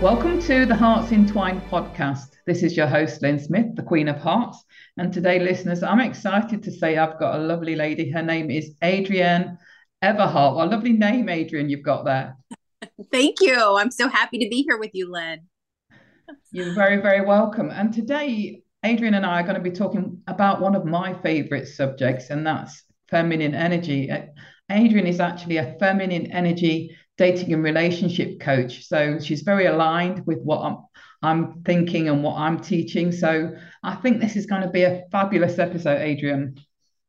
Welcome to the Hearts Entwined podcast. This is your host, Lynn Smith, the Queen of Hearts. And today, listeners, I'm excited to say I've got a lovely lady. Her name is Adrienne Everheart. What a lovely name, Adrienne, you've got there. Thank you. I'm so happy to be here with you, Lynn. You're very, very welcome. And today, Adrienne and I are going to be talking about one of my favorite subjects, and that's feminine energy. Uh, Adrienne is actually a feminine energy dating and relationship coach. So she's very aligned with what I'm, I'm thinking and what I'm teaching. So I think this is going to be a fabulous episode, Adrienne.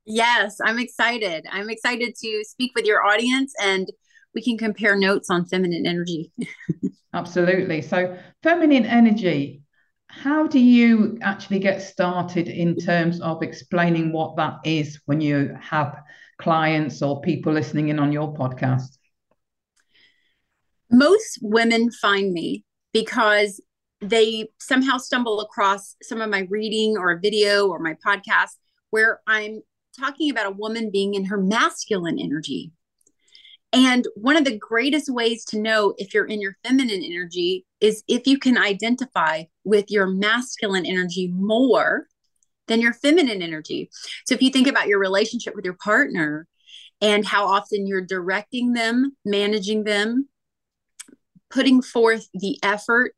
Yes, I'm excited. I'm excited to speak with your audience and we can compare notes on feminine energy. Absolutely. So, feminine energy, how do you actually get started in terms of explaining what that is when you have clients or people listening in on your podcast? Most women find me because they somehow stumble across some of my reading or a video or my podcast where I'm talking about a woman being in her masculine energy. And one of the greatest ways to know if you're in your feminine energy is if you can identify with your masculine energy more than your feminine energy. So if you think about your relationship with your partner and how often you're directing them, managing them, putting forth the effort,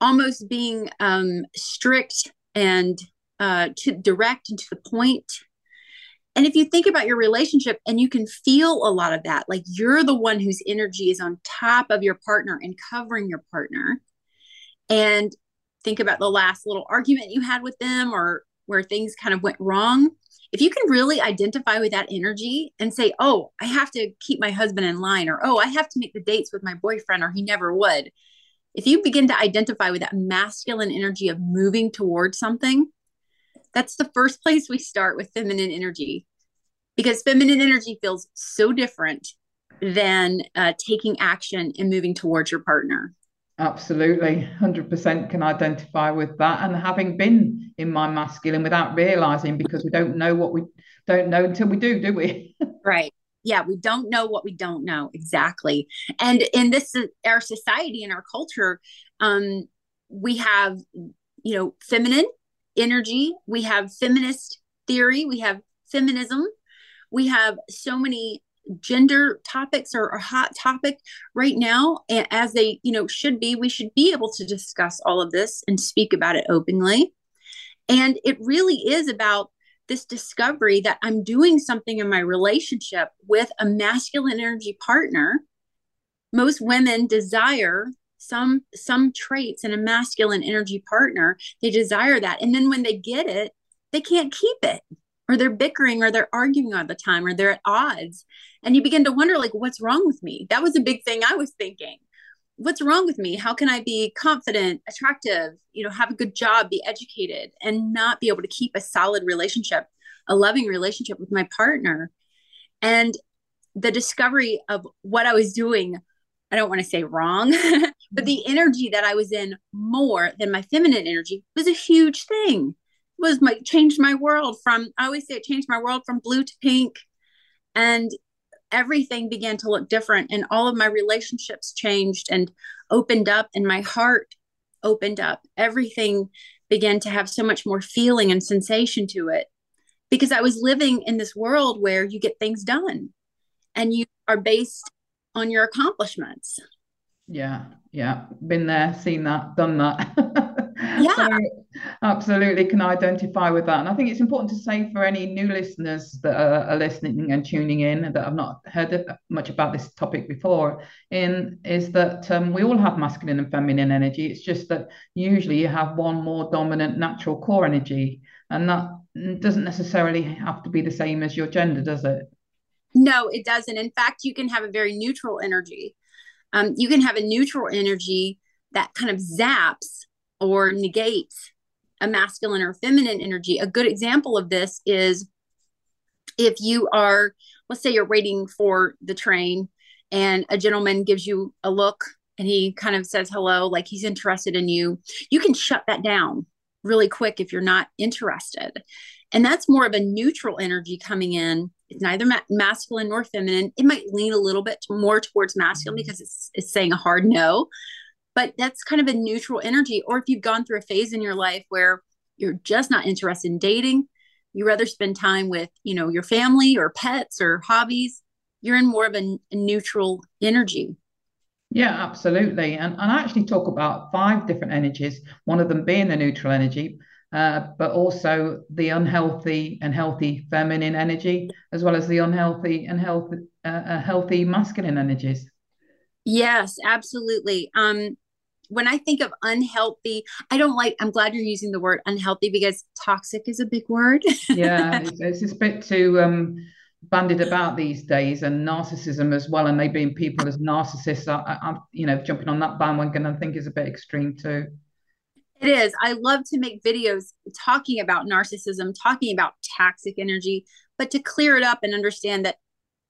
almost being um, strict and uh, to direct and to the point. And if you think about your relationship and you can feel a lot of that, like you're the one whose energy is on top of your partner and covering your partner. And think about the last little argument you had with them or where things kind of went wrong if you can really identify with that energy and say, oh, I have to keep my husband in line, or oh, I have to make the dates with my boyfriend, or he never would. If you begin to identify with that masculine energy of moving towards something, that's the first place we start with feminine energy because feminine energy feels so different than uh, taking action and moving towards your partner. Absolutely, 100% can identify with that. And having been in my masculine without realizing, because we don't know what we don't know until we do, do we? right. Yeah, we don't know what we don't know exactly. And in this, our society and our culture, um, we have, you know, feminine energy, we have feminist theory, we have feminism, we have so many gender topics are a hot topic right now as they you know should be. We should be able to discuss all of this and speak about it openly. And it really is about this discovery that i'm doing something in my relationship with a masculine energy partner. Most women desire some some traits in a masculine energy partner. They desire that. And then when they get it they can't keep it or they're bickering or they're arguing all the time or they're at odds. And you begin to wonder like what's wrong with me? That was a big thing i was thinking. What's wrong with me? How can i be confident attractive you know have a good job be educated and not be able to keep a solid relationship a loving relationship with my partner? And the discovery of what i was doing i don't want to say wrong but mm-hmm. the energy that i was in more than my feminine energy was a huge thing was my changed my world from I always say it changed my world from blue to pink and everything began to look different and all of my relationships changed and opened up and my heart opened up everything began to have so much more feeling and sensation to it because I was living in this world where you get things done and you are based on your accomplishments. Yeah, yeah, been there, seen that, done that. Yeah. so absolutely can identify with that. And I think it's important to say for any new listeners that are, are listening and tuning in that have not heard much about this topic before, in is that um, we all have masculine and feminine energy. It's just that usually you have one more dominant natural core energy, and that doesn't necessarily have to be the same as your gender, does it? No, it doesn't. In fact, you can have a very neutral energy Um, you can have a neutral energy that kind of zaps or negates a masculine or feminine energy. A good example of this is if you are, let's say you're waiting for the train and a gentleman gives you a look and he kind of says hello, like he's interested in you, you can shut that down really quick if you're not interested. And that's more of a neutral energy coming in. It's neither ma- masculine nor feminine. It might lean a little bit more towards masculine because it's, it's saying a hard no, but that's kind of a neutral energy. Or if you've gone through a phase in your life where you're just not interested in dating, you rather spend time with, you know, your family or pets or hobbies, you're in more of a, a neutral energy. Yeah, absolutely. And, and I actually talk about five different energies, one of them being the neutral energy, uh, but also the unhealthy and healthy feminine energy, as well as the unhealthy and healthy, uh, uh, healthy masculine energies. Yes, absolutely. Um, when I think of unhealthy, I don't like, I'm glad you're using the word unhealthy because toxic is a big word. yeah, it's, it's a bit too um, bandied about these days and narcissism as well. And they being people as narcissists, I, I'm, you know, jumping on that bandwagon, I think is a bit extreme too. It is. I love to make videos talking about narcissism, talking about toxic energy, but to clear it up and understand that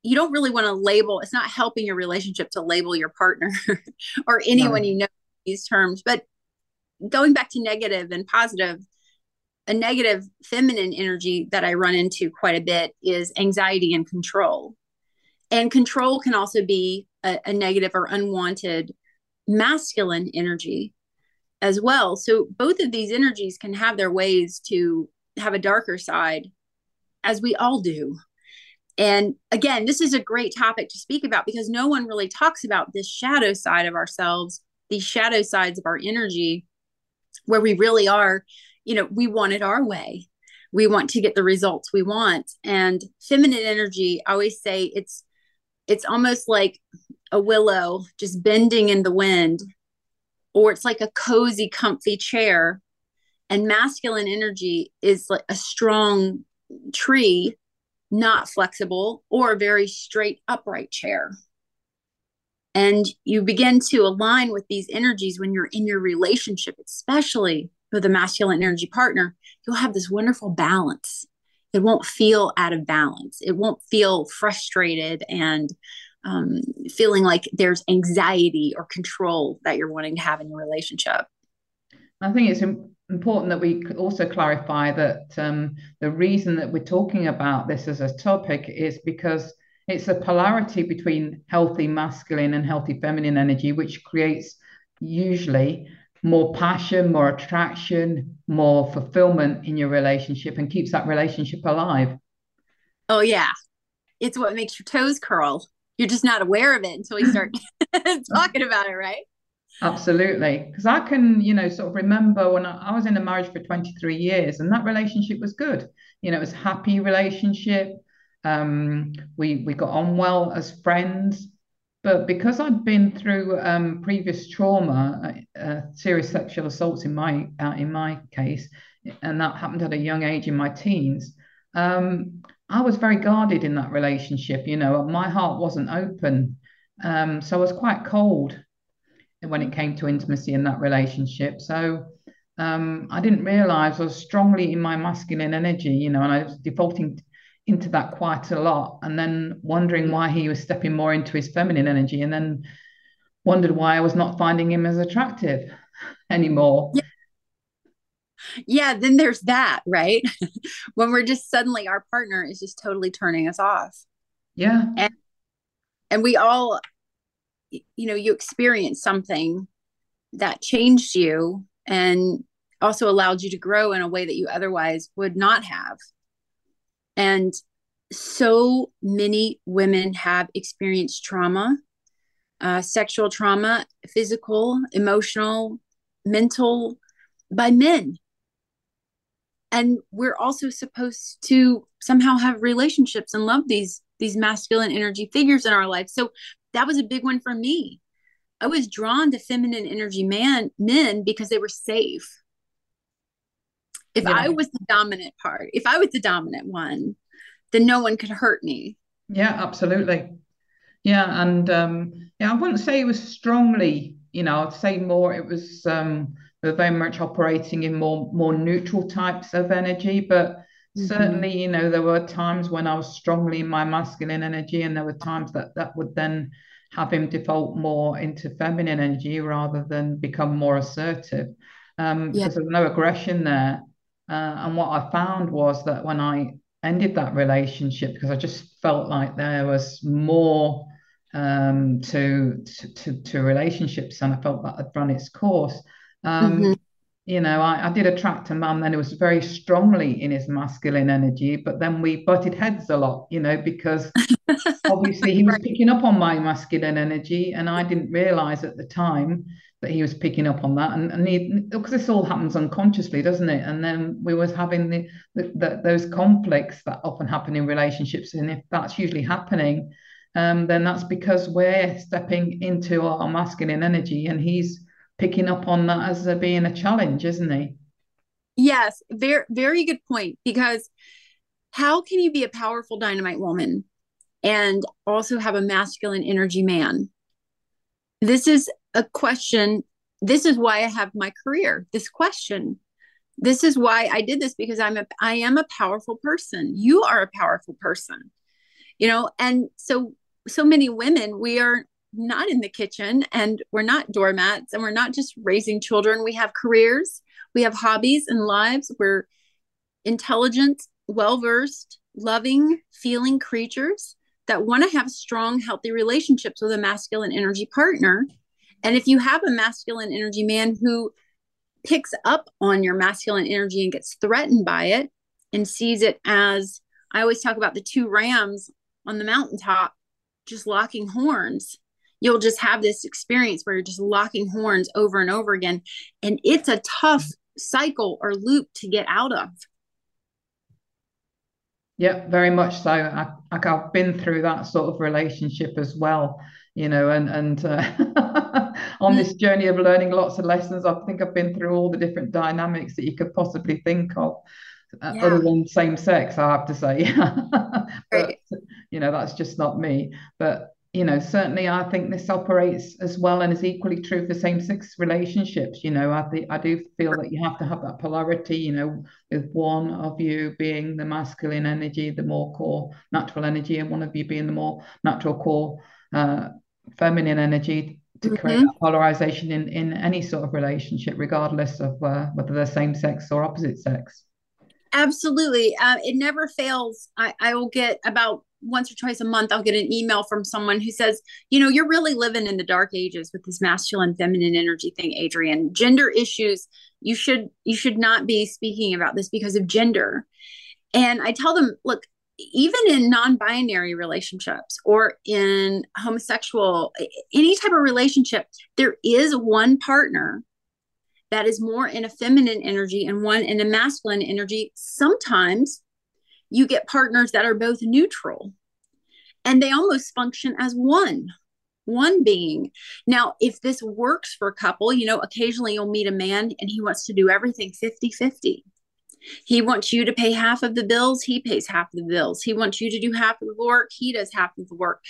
you don't really want to label, it's not helping your relationship to label your partner or anyone no. you know these terms. But going back to negative and positive, a negative feminine energy that I run into quite a bit is anxiety and control. And control can also be a, a negative or unwanted masculine energy as well. So both of these energies can have their ways to have a darker side, as we all do. And again, this is a great topic to speak about because no one really talks about this shadow side of ourselves, these shadow sides of our energy, where we really are, you know, we want it our way. We want to get the results we want. And feminine energy, I always say it's it's almost like a willow just bending in the wind or it's like a cozy, comfy chair. And masculine energy is like a strong tree, not flexible, or a very straight, upright chair. And you begin to align with these energies when you're in your relationship, especially with a masculine energy partner. You'll have this wonderful balance. It won't feel out of balance. It won't feel frustrated and um, feeling like there's anxiety or control that you're wanting to have in your relationship. I think it's important that we also clarify that um, the reason that we're talking about this as a topic is because it's a polarity between healthy masculine and healthy feminine energy, which creates usually more passion, more attraction, more fulfillment in your relationship and keeps that relationship alive. Oh, yeah. It's what makes your toes curl you're just not aware of it until you start talking about it, right? Absolutely. Because I can, you know, sort of remember when I, I, was in a marriage for 23 years and that relationship was good. You know, it was a happy relationship. Um, we we got on well as friends. But because I'd been through um, previous trauma, uh, uh, serious sexual assaults in my uh, in my case, and that happened at a young age in my teens, um, I was very guarded in that relationship. You know, my heart wasn't open. Um, so I was quite cold when it came to intimacy in that relationship. So um, I didn't realize I was strongly in my masculine energy, you know, and I was defaulting into that quite a lot and then wondering why he was stepping more into his feminine energy and then wondered why I was not finding him as attractive anymore. Yeah yeah, then there's that, right? when we're just suddenly our partner is just totally turning us off. Yeah. And and we all you know, you experience something that changed you and also allowed you to grow in a way that you otherwise would not have. And so many women have experienced trauma, uh, sexual trauma, physical, emotional, mental, by men. And we're also supposed to somehow have relationships and love these these masculine energy figures in our life. So that was a big one for me. I was drawn to feminine energy man men because they were safe if yeah. i was the dominant part if i was the dominant one then no one could hurt me yeah absolutely Yeah, and um, yeah, I wouldn't say it was strongly. You know, I'd say more. It was um, we are very much operating in more more neutral types of energy, but mm-hmm. certainly, you know, there were times when I was strongly in my masculine energy, and there were times that that would then have him default more into feminine energy rather than become more assertive um, yeah. because there's no aggression there. Uh, and what I found was that when I ended that relationship, because I just felt like there was more um, to, to, to relationships, and I felt that had run its course. Um, mm-hmm. You know, I, I did attract a man then who was very strongly in his masculine energy, but then we butted heads a lot, you know, because obviously he was picking up on my masculine energy, and I didn't realize at the time that he was picking up on that. And, and because this all happens unconsciously doesn't it? And then we was having the, the, the, those conflicts that often happen in relationships. And if that's usually happening um, then that's because we're stepping into our masculine energy. And he's picking up on that as a, being a challenge isn't he? Yes. Very very good point. Because how can you be a powerful dynamite woman and also have a masculine energy man? This is a question. This is why I have my career. This question. This is why I did this because I'm a I am a powerful person. You are a powerful person. You know, and so so many women we are not in the kitchen and we're not doormats and we're not just raising children. We have careers, we have hobbies and lives. We're intelligent, well versed, loving, feeling creatures that want to have strong, healthy relationships with a masculine energy partner. And if you have a masculine energy man who picks up on your masculine energy and gets threatened by it and sees it as I always talk about the two rams on the mountaintop just locking horns. You'll just have this experience where you're just locking horns over and over again. And it's a tough cycle or loop to get out of. Yeah, very much so. I, I've been through that sort of relationship as well, you know, and and uh, on this journey of learning lots of lessons, I think I've been through all the different dynamics that you could possibly think of, uh, yeah. other than same sex. I have to say, but you know, that's just not me. But you know, certainly I think this operates as well and is equally true for same-sex relationships. You know, I think I do feel that you have to have that polarity, you know, with one of you being the masculine energy, the more core natural energy, and one of you being the more natural core uh, feminine energy to create mm-hmm. polarization in, in any sort of relationship, regardless of uh, whether they're same sex or opposite sex. Absolutely. Uh, it never fails. I, I will get about once or twice a month i'll get an email from someone who says you know you're really living in the dark ages with this masculine feminine energy thing adrienne gender issues you should you should not be speaking about this because of gender and i tell them look even in non-binary relationships or in homosexual any type of relationship there is one partner that is more in a feminine energy and one in a masculine energy. Sometimes you get partners that are both neutral and they almost function as one one being. Now if this works for a couple you know occasionally you'll meet a man and he wants to do everything 50 50 he wants you to pay half of the bills he pays half of the bills. He wants you to do half of the work he does half of the work.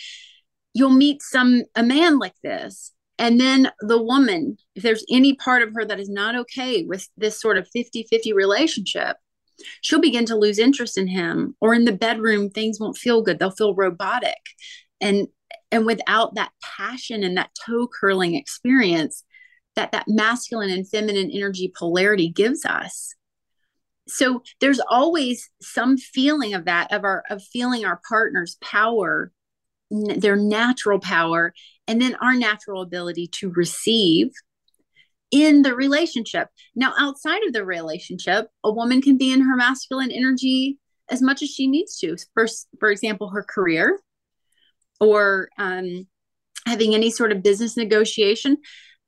You'll meet some a man like this and then the woman if there's any part of her that is not okay with this sort of 50 50 relationship she'll begin to lose interest in him or in the bedroom things won't feel good they'll feel robotic. And and without that passion and that toe curling experience that that masculine and feminine energy polarity gives us so there's always some feeling of that of our of feeling our partner's power their natural power and then our natural ability to receive in the relationship. Now, outside of the relationship, a woman can be in her masculine energy as much as she needs to. For, for example, her career or um, having any sort of business negotiation.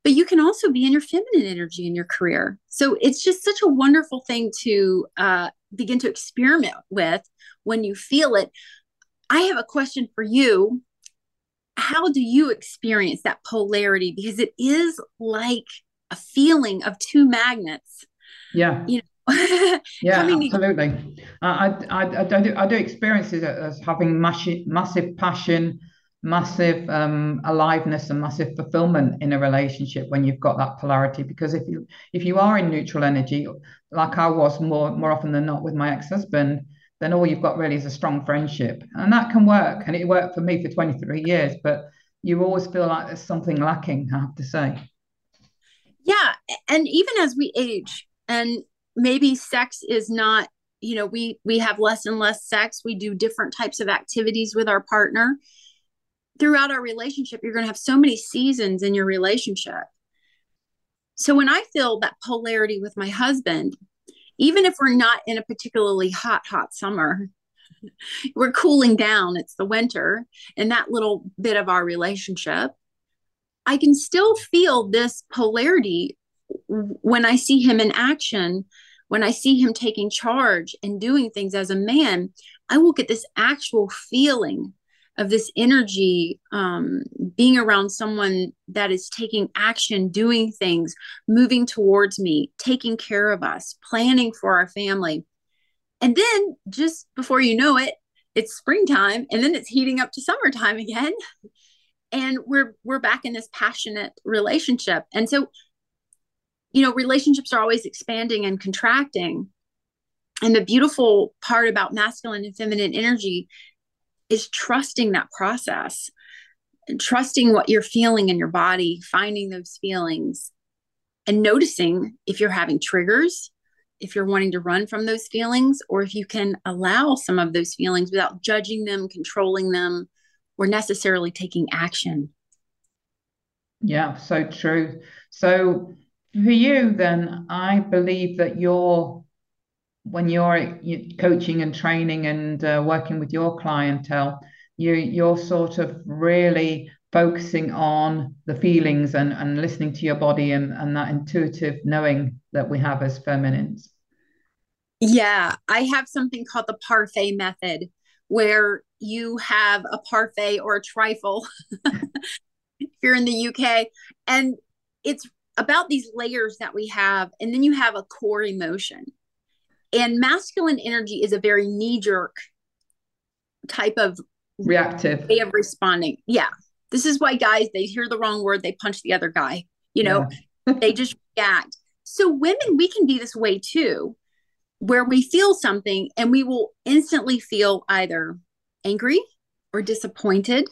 But you can also be in your feminine energy in your career. So it's just such a wonderful thing to uh, begin to experiment with when you feel it. I have a question for you. How do you experience that polarity? Because it is like a feeling of two magnets. Yeah. You know, yeah, absolutely. I, I, I, I, do, I do experience it as having massive, massive passion massive um, aliveness and massive fulfillment in a relationship when you've got that polarity. Because if you if you are in neutral energy, like I was more more often than not with my ex husband, then all you've got really is a strong friendship, and that can work. And it worked for me for 23 years, but you always feel like there's something lacking. I have to say. Yeah, and even as we age, and maybe sex is not you know we we have less and less sex we do different types of activities with our partner throughout our relationship you're going to have so many seasons in your relationship. So when i feel that polarity with my husband even if we're not in a particularly hot hot summer we're cooling down it's the winter and that little bit of our relationship i can still feel this polarity when i see him in action when I see him taking charge and doing things as a man, I will get this actual feeling of this energy um, being around someone that is taking action, doing things, moving towards me, taking care of us, planning for our family. And then just before you know it, it's springtime and then it's heating up to summertime again. And we're we're back in this passionate relationship. And so you know, relationships are always expanding and contracting. And the beautiful part about masculine and feminine energy is trusting that process and trusting what you're feeling in your body, finding those feelings and noticing if you're having triggers, if you're wanting to run from those feelings, or if you can allow some of those feelings without judging them, controlling them, or necessarily taking action. Yeah, so true. So for you, then, I believe that you're, when you're coaching and training and uh, working with your clientele, you, you're sort of really focusing on the feelings and, and listening to your body and, and that intuitive knowing that we have as feminines. Yeah, I have something called the parfait method where you have a parfait or a trifle if you're in the UK and it's about these layers that we have and then you have a core emotion and masculine energy is a very knee jerk type of reactive. way of responding. Yeah. This is why guys they hear the wrong word they punch the other guy you know? Yeah. they just react. So women we can be this way too where we feel something and we will instantly feel either angry or disappointed.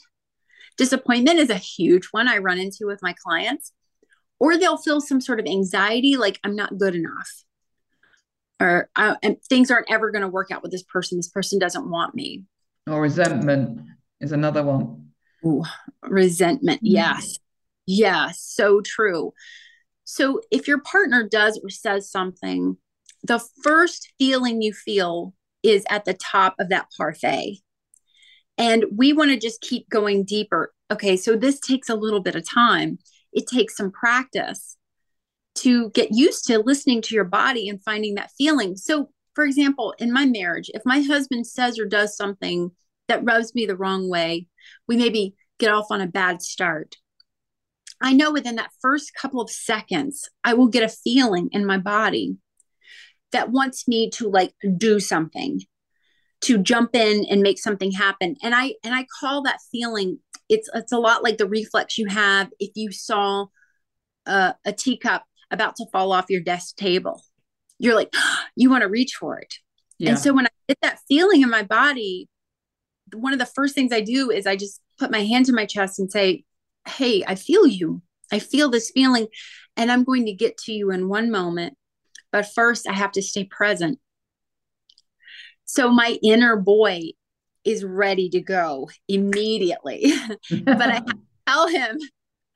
Disappointment is a huge one i run into with my clients or they'll feel some sort of anxiety like i'm not good enough or uh, and things aren't ever going to work out with this person. This person doesn't want me. Or resentment is another one. Ooh, resentment. Mm-hmm. yes. Yes. So true. So if your partner does or says something the first feeling you feel is at the top of that parfait. And we want to just keep going deeper. Okay so this takes a little bit of time. It takes some practice to get used to listening to your body and finding that feeling. So, for example, in my marriage, if my husband says or does something that rubs me the wrong way, we maybe get off on a bad start. I know within that first couple of seconds, I will get a feeling in my body that wants me to like do something to jump in and make something happen and i and i call that feeling it's it's a lot like the reflex you have if you saw a, a teacup about to fall off your desk table. You're like you want to reach for it. Yeah. and so when i get that feeling in my body one of the first things i do is i just put my hand to my chest and say hey i feel you. I feel this feeling and i'm going to get to you in one moment. But first i have to stay present. So my inner boy is ready to go immediately. but I tell him,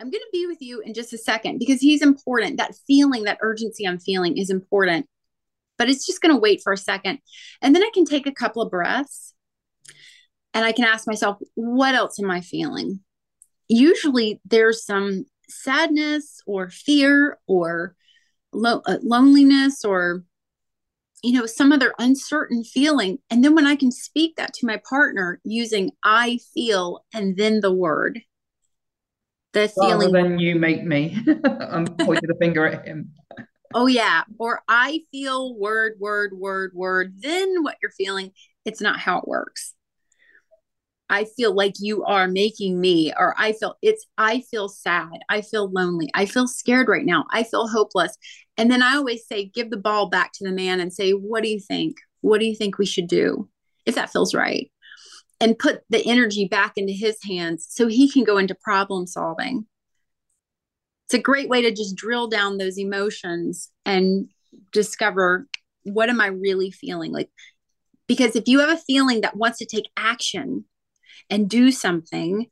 I'm going to be with you in just a second because he's important. That feeling, that urgency I'm feeling is important. But it's just going to wait for a second. And then I can take a couple of breaths and I can ask myself, what else am I feeling? Usually there's some sadness or fear or lo- uh, loneliness or you know, some other uncertain feeling. And then when I can speak that to my partner using I feel and then the word, the feeling. Than you make me, I'm pointing the finger at him. Oh, yeah. Or I feel word, word, word, word, then what you're feeling. It's not how it works. I feel like you are making me, or I feel it's, I feel sad. I feel lonely. I feel scared right now. I feel hopeless. And then I always say, give the ball back to the man and say, what do you think? What do you think we should do? If that feels right. And put the energy back into his hands so he can go into problem solving. It's a great way to just drill down those emotions and discover what am I really feeling like? Because if you have a feeling that wants to take action, and do something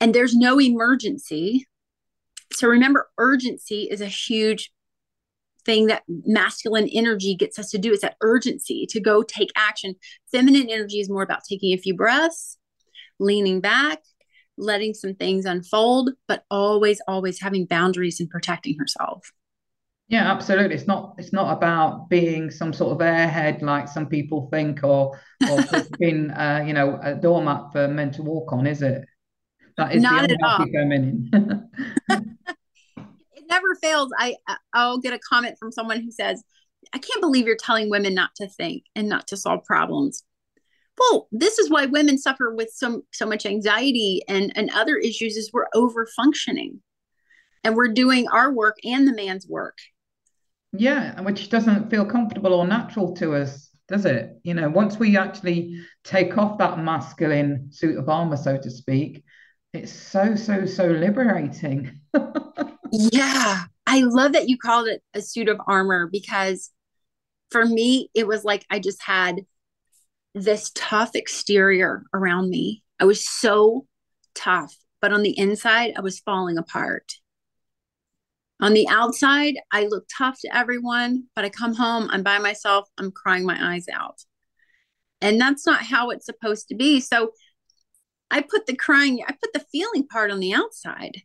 and there's no emergency so remember urgency is a huge thing that masculine energy gets us to do is that urgency to go take action feminine energy is more about taking a few breaths leaning back letting some things unfold but always always having boundaries and protecting herself yeah, absolutely. It's not it's not about being some sort of airhead like some people think, or or being uh, you know a doormat for men to walk on, is it? That is not the unhealthy feminine. never fails. I I'll get a comment from someone who says, "I can't believe you're telling women not to think and not to solve problems." Well, this is why women suffer with so so much anxiety and and other issues. Is we're over functioning, and we're doing our work and the man's work yeah, which doesn't feel comfortable or natural to us, does it? You know, once we actually take off that masculine suit of armor, so to speak, it's so, so, so liberating. yeah. I love that you called it a suit of armor because for me, it was like I just had this tough exterior around me. I was so tough, but on the inside, I was falling apart. On the outside, I look tough to everyone, but I come home, I'm by myself, I'm crying my eyes out. And that's not how it's supposed to be. So I put the crying, I put the feeling part on the outside.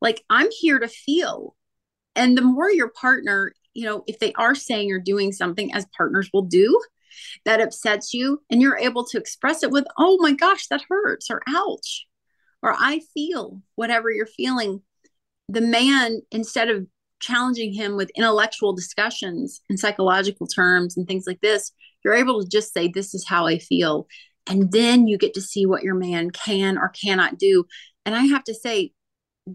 Like I'm here to feel. And the more your partner, you know, if they are saying or doing something as partners will do that upsets you, and you're able to express it with, oh my gosh, that hurts, or ouch, or I feel whatever you're feeling the man, instead of challenging him with intellectual discussions and psychological terms and things like this, you're able to just say, This is how I feel. And then you get to see what your man can or cannot do. And I have to say,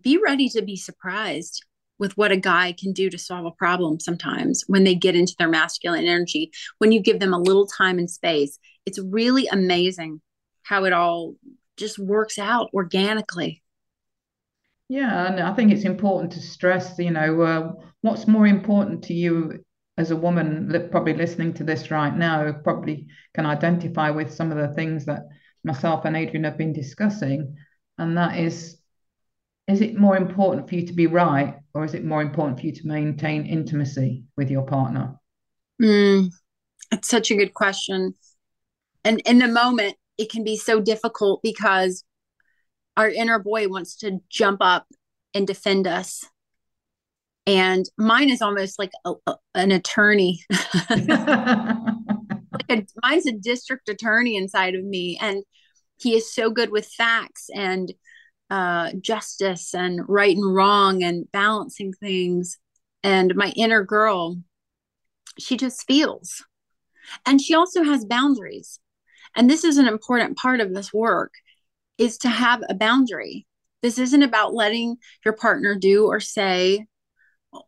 be ready to be surprised with what a guy can do to solve a problem sometimes when they get into their masculine energy, when you give them a little time and space. It's really amazing how it all just works out organically. Yeah, and I think it's important to stress, you know, uh, what's more important to you as a woman, probably listening to this right now, probably can identify with some of the things that myself and Adrienne have been discussing. And that is, is it more important for you to be right, or is it more important for you to maintain intimacy with your partner? Mm, it's such a good question. And in the moment, it can be so difficult because our inner boy wants to jump up and defend us and mine is almost like a, a, an attorney mine's a district attorney inside of me and he is so good with facts and uh, justice and right and wrong and balancing things and my inner girl she just feels and she also has boundaries and this is an important part of this work is to have a boundary. This isn't about letting your partner do or say,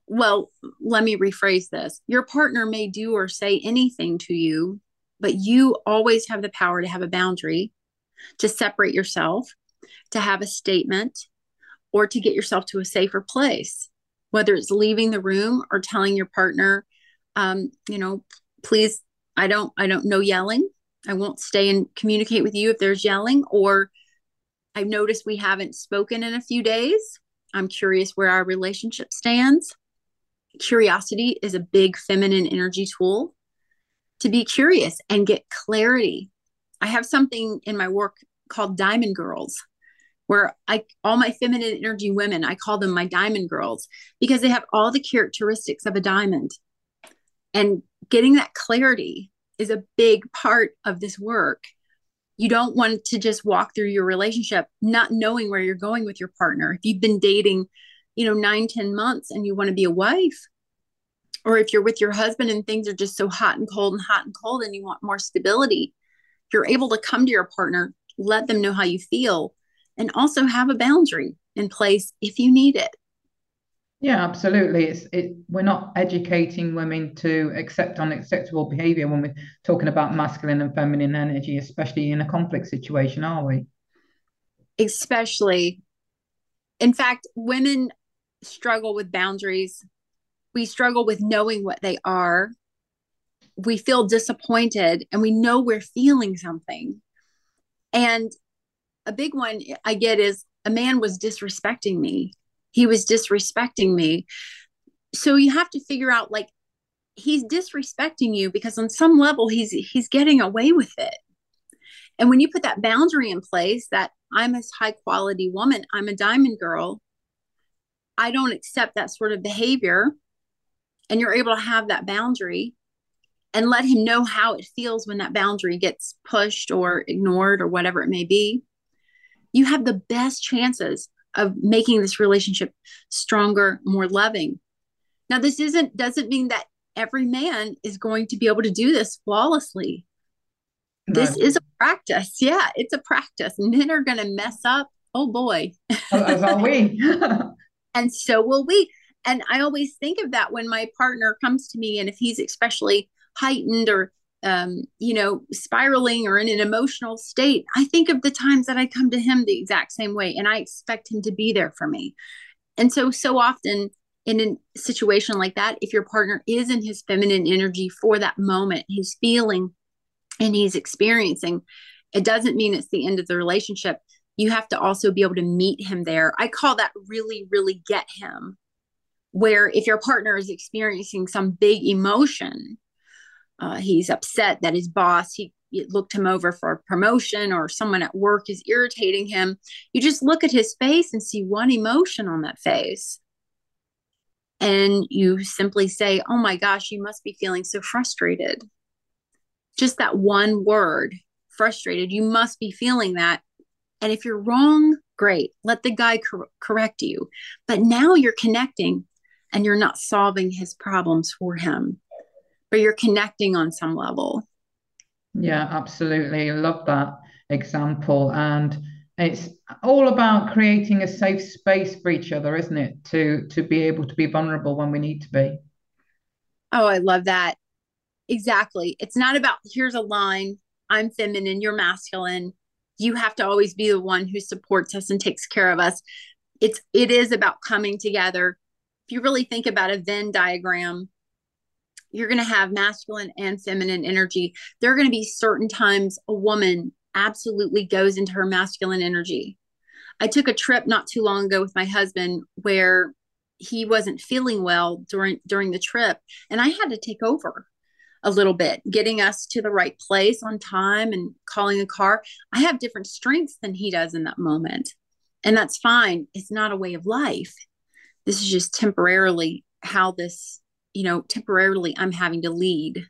well, let me rephrase this. Your partner may do or say anything to you, but you always have the power to have a boundary, to separate yourself, to have a statement, or to get yourself to a safer place, whether it's leaving the room or telling your partner, um, you know, please, I don't, I don't know yelling. I won't stay and communicate with you if there's yelling, or I've noticed we haven't spoken in a few days. I'm curious where our relationship stands. Curiosity is a big feminine energy tool to be curious and get clarity. I have something in my work called Diamond Girls, where I all my feminine energy women, I call them my diamond girls because they have all the characteristics of a diamond. And getting that clarity is a big part of this work you don't want to just walk through your relationship not knowing where you're going with your partner if you've been dating you know nine ten months and you want to be a wife or if you're with your husband and things are just so hot and cold and hot and cold and you want more stability you're able to come to your partner let them know how you feel, and also have a boundary in place if you need it. Yeah, absolutely. It's it. We're not educating women to accept unacceptable behavior when we're talking about masculine and feminine energy, especially in a conflict situation, are we? Especially, in fact, women struggle with boundaries. We struggle with knowing what they are. We feel disappointed, and we know we're feeling something. And a big one I get is a man was disrespecting me. He was disrespecting me. So you have to figure out like he's disrespecting you because on some level he's he's getting away with it. And when you put that boundary in place that i'm a high quality woman i'm a diamond girl i don't accept that sort of behavior. And you're able to have that boundary and let him know how it feels when that boundary gets pushed or ignored or whatever it may be you have the best chances of making this relationship stronger, more loving. Now, this isn't doesn't mean that every man is going to be able to do this flawlessly. This is a practice. Yeah, it's a practice. Men are going to mess up. Oh boy. As are we. and so will we. And I always think of that when my partner comes to me, and if he's especially heightened or um, you know, spiraling or in an emotional state, I think of the times that I come to him the exact same way and I expect him to be there for me. And so, so often in a situation like that, if your partner is in his feminine energy for that moment, he's feeling and he's experiencing, it doesn't mean it's the end of the relationship. You have to also be able to meet him there. I call that really, really get him. Where if your partner is experiencing some big emotion, uh, he's upset that his boss he looked him over for a promotion or someone at work is irritating him. You just look at his face and see one emotion on that face. And you simply say oh my gosh you must be feeling so frustrated. Just that one word frustrated you must be feeling that. And if you're wrong great let the guy cor- correct you. But now you're connecting and you're not solving his problems for him but you're connecting on some level. Yeah, absolutely. I love that example. And it's all about creating a safe space for each other, isn't it? To to be able to be vulnerable when we need to be. Oh, I love that. Exactly. It's not about here's a line, I'm feminine, you're masculine. You have to always be the one who supports us and takes care of us. It's it is about coming together. If you really think about a Venn diagram, you're going to have masculine and feminine energy. There are going to be certain times a woman absolutely goes into her masculine energy. I took a trip not too long ago with my husband where he wasn't feeling well during during the trip and I had to take over a little bit, getting us to the right place on time and calling a car. I have different strengths than he does in that moment. And that's fine. It's not a way of life. This is just temporarily how this you know temporarily i'm having to lead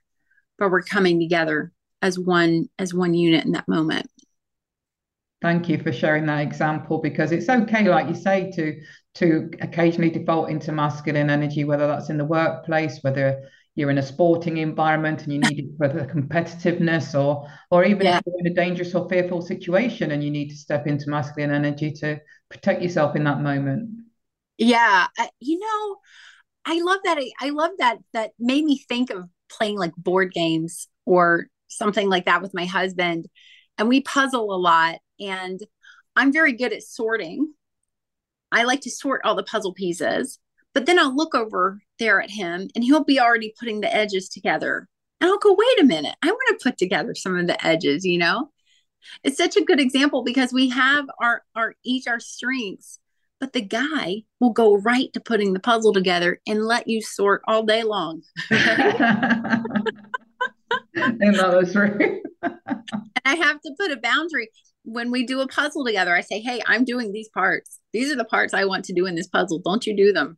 but we're coming together as one as one unit in that moment thank you for sharing that example because it's okay like you say to to occasionally default into masculine energy whether that's in the workplace whether you're in a sporting environment and you need it for the competitiveness or or even yeah. if you're in a dangerous or fearful situation and you need to step into masculine energy to protect yourself in that moment yeah you know I love that. I love that. That made me think of playing like board games or something like that with my husband. And we puzzle a lot. And I'm very good at sorting. I like to sort all the puzzle pieces, but then I'll look over there at him and he'll be already putting the edges together. And I'll go, wait a minute, I want to put together some of the edges, you know? It's such a good example because we have our our each our strengths but the guy will go right to putting the puzzle together and let you sort all day long. and that is true. I have to put a boundary when we do a puzzle together. I say, "Hey, I'm doing these parts. These are the parts I want to do in this puzzle. Don't you do them."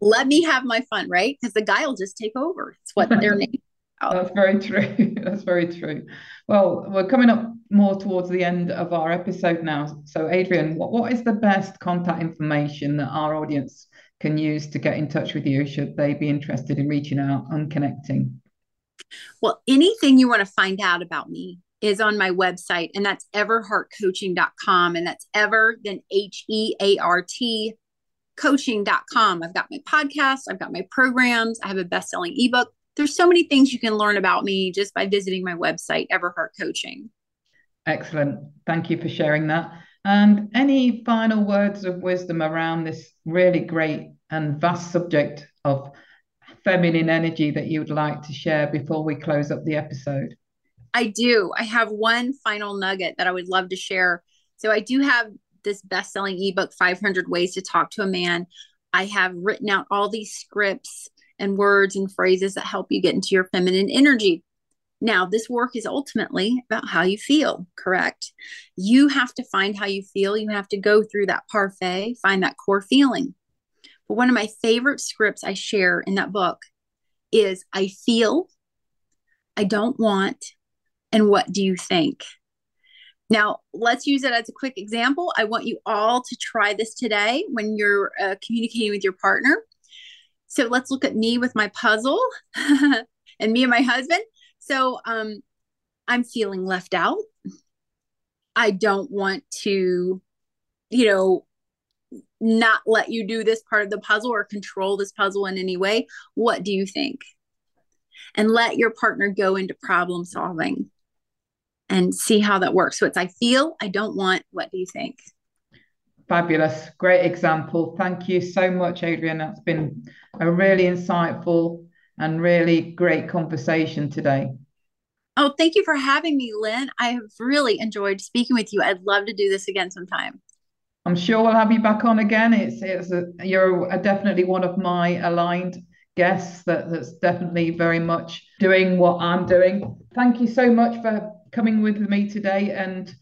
Let me have my fun, right? Because the guy will just take over. It's what they're named. That's very true. That's very true. Well, we're coming up more towards the end of our episode now. So, Adrienne, what, what is the best contact information that our audience can use to get in touch with you should they be interested in reaching out and connecting? Well, anything you want to find out about me, is on my website, and that's everheartcoaching.com. And that's ever, then H E A R T coaching.com. I've got my podcast, I've got my programs, I have a best selling ebook. There's so many things you can learn about me just by visiting my website, Everheart Coaching. Excellent. Thank you for sharing that. And any final words of wisdom around this really great and vast subject of feminine energy that you would like to share before we close up the episode? I do. I have one final nugget that I would love to share. So I do have this best-selling ebook 500 ways to talk to a man. I have written out all these scripts and words and phrases that help you get into your feminine energy. Now, this work is ultimately about how you feel, correct? You have to find how you feel. You have to go through that parfait, find that core feeling. But one of my favorite scripts I share in that book is I feel, I don't want, and what do you think? Now, let's use it as a quick example. I want you all to try this today when you're uh, communicating with your partner. So let's look at me with my puzzle and me and my husband. So um, I'm feeling left out. I don't want to, you know, not let you do this part of the puzzle or control this puzzle in any way. What do you think? And let your partner go into problem solving and see how that works. So it's I feel, I don't want, what do you think? Fabulous. Great example. Thank you so much, Adrienne. That's been a really insightful and really great conversation today. Oh, thank you for having me, Lynn. I have really enjoyed speaking with you. I'd love to do this again sometime. I'm sure we'll have you back on again. It's it's a, you're a, definitely one of my aligned guests that, that's definitely very much doing what I'm doing. Thank you so much for coming with me today and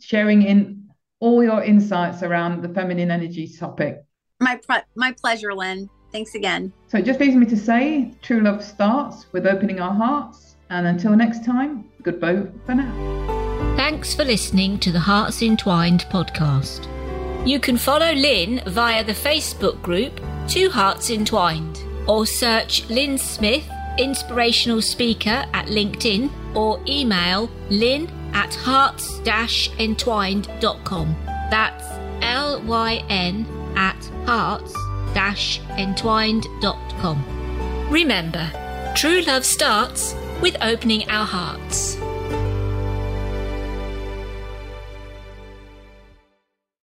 sharing in all your insights around the feminine energy topic. My my pleasure, Lynn. Thanks again. So it just leaves me to say true love starts with opening our hearts. And until next time, goodbye for now. Thanks for listening to the Hearts Entwined podcast. You can follow Lynn via the Facebook group Two Hearts Entwined or search Lynn Smith, inspirational speaker at LinkedIn or email lynn at hearts-entwined.com. That's L Y N at hearts-entwined.com. Remember, true love starts with opening our hearts.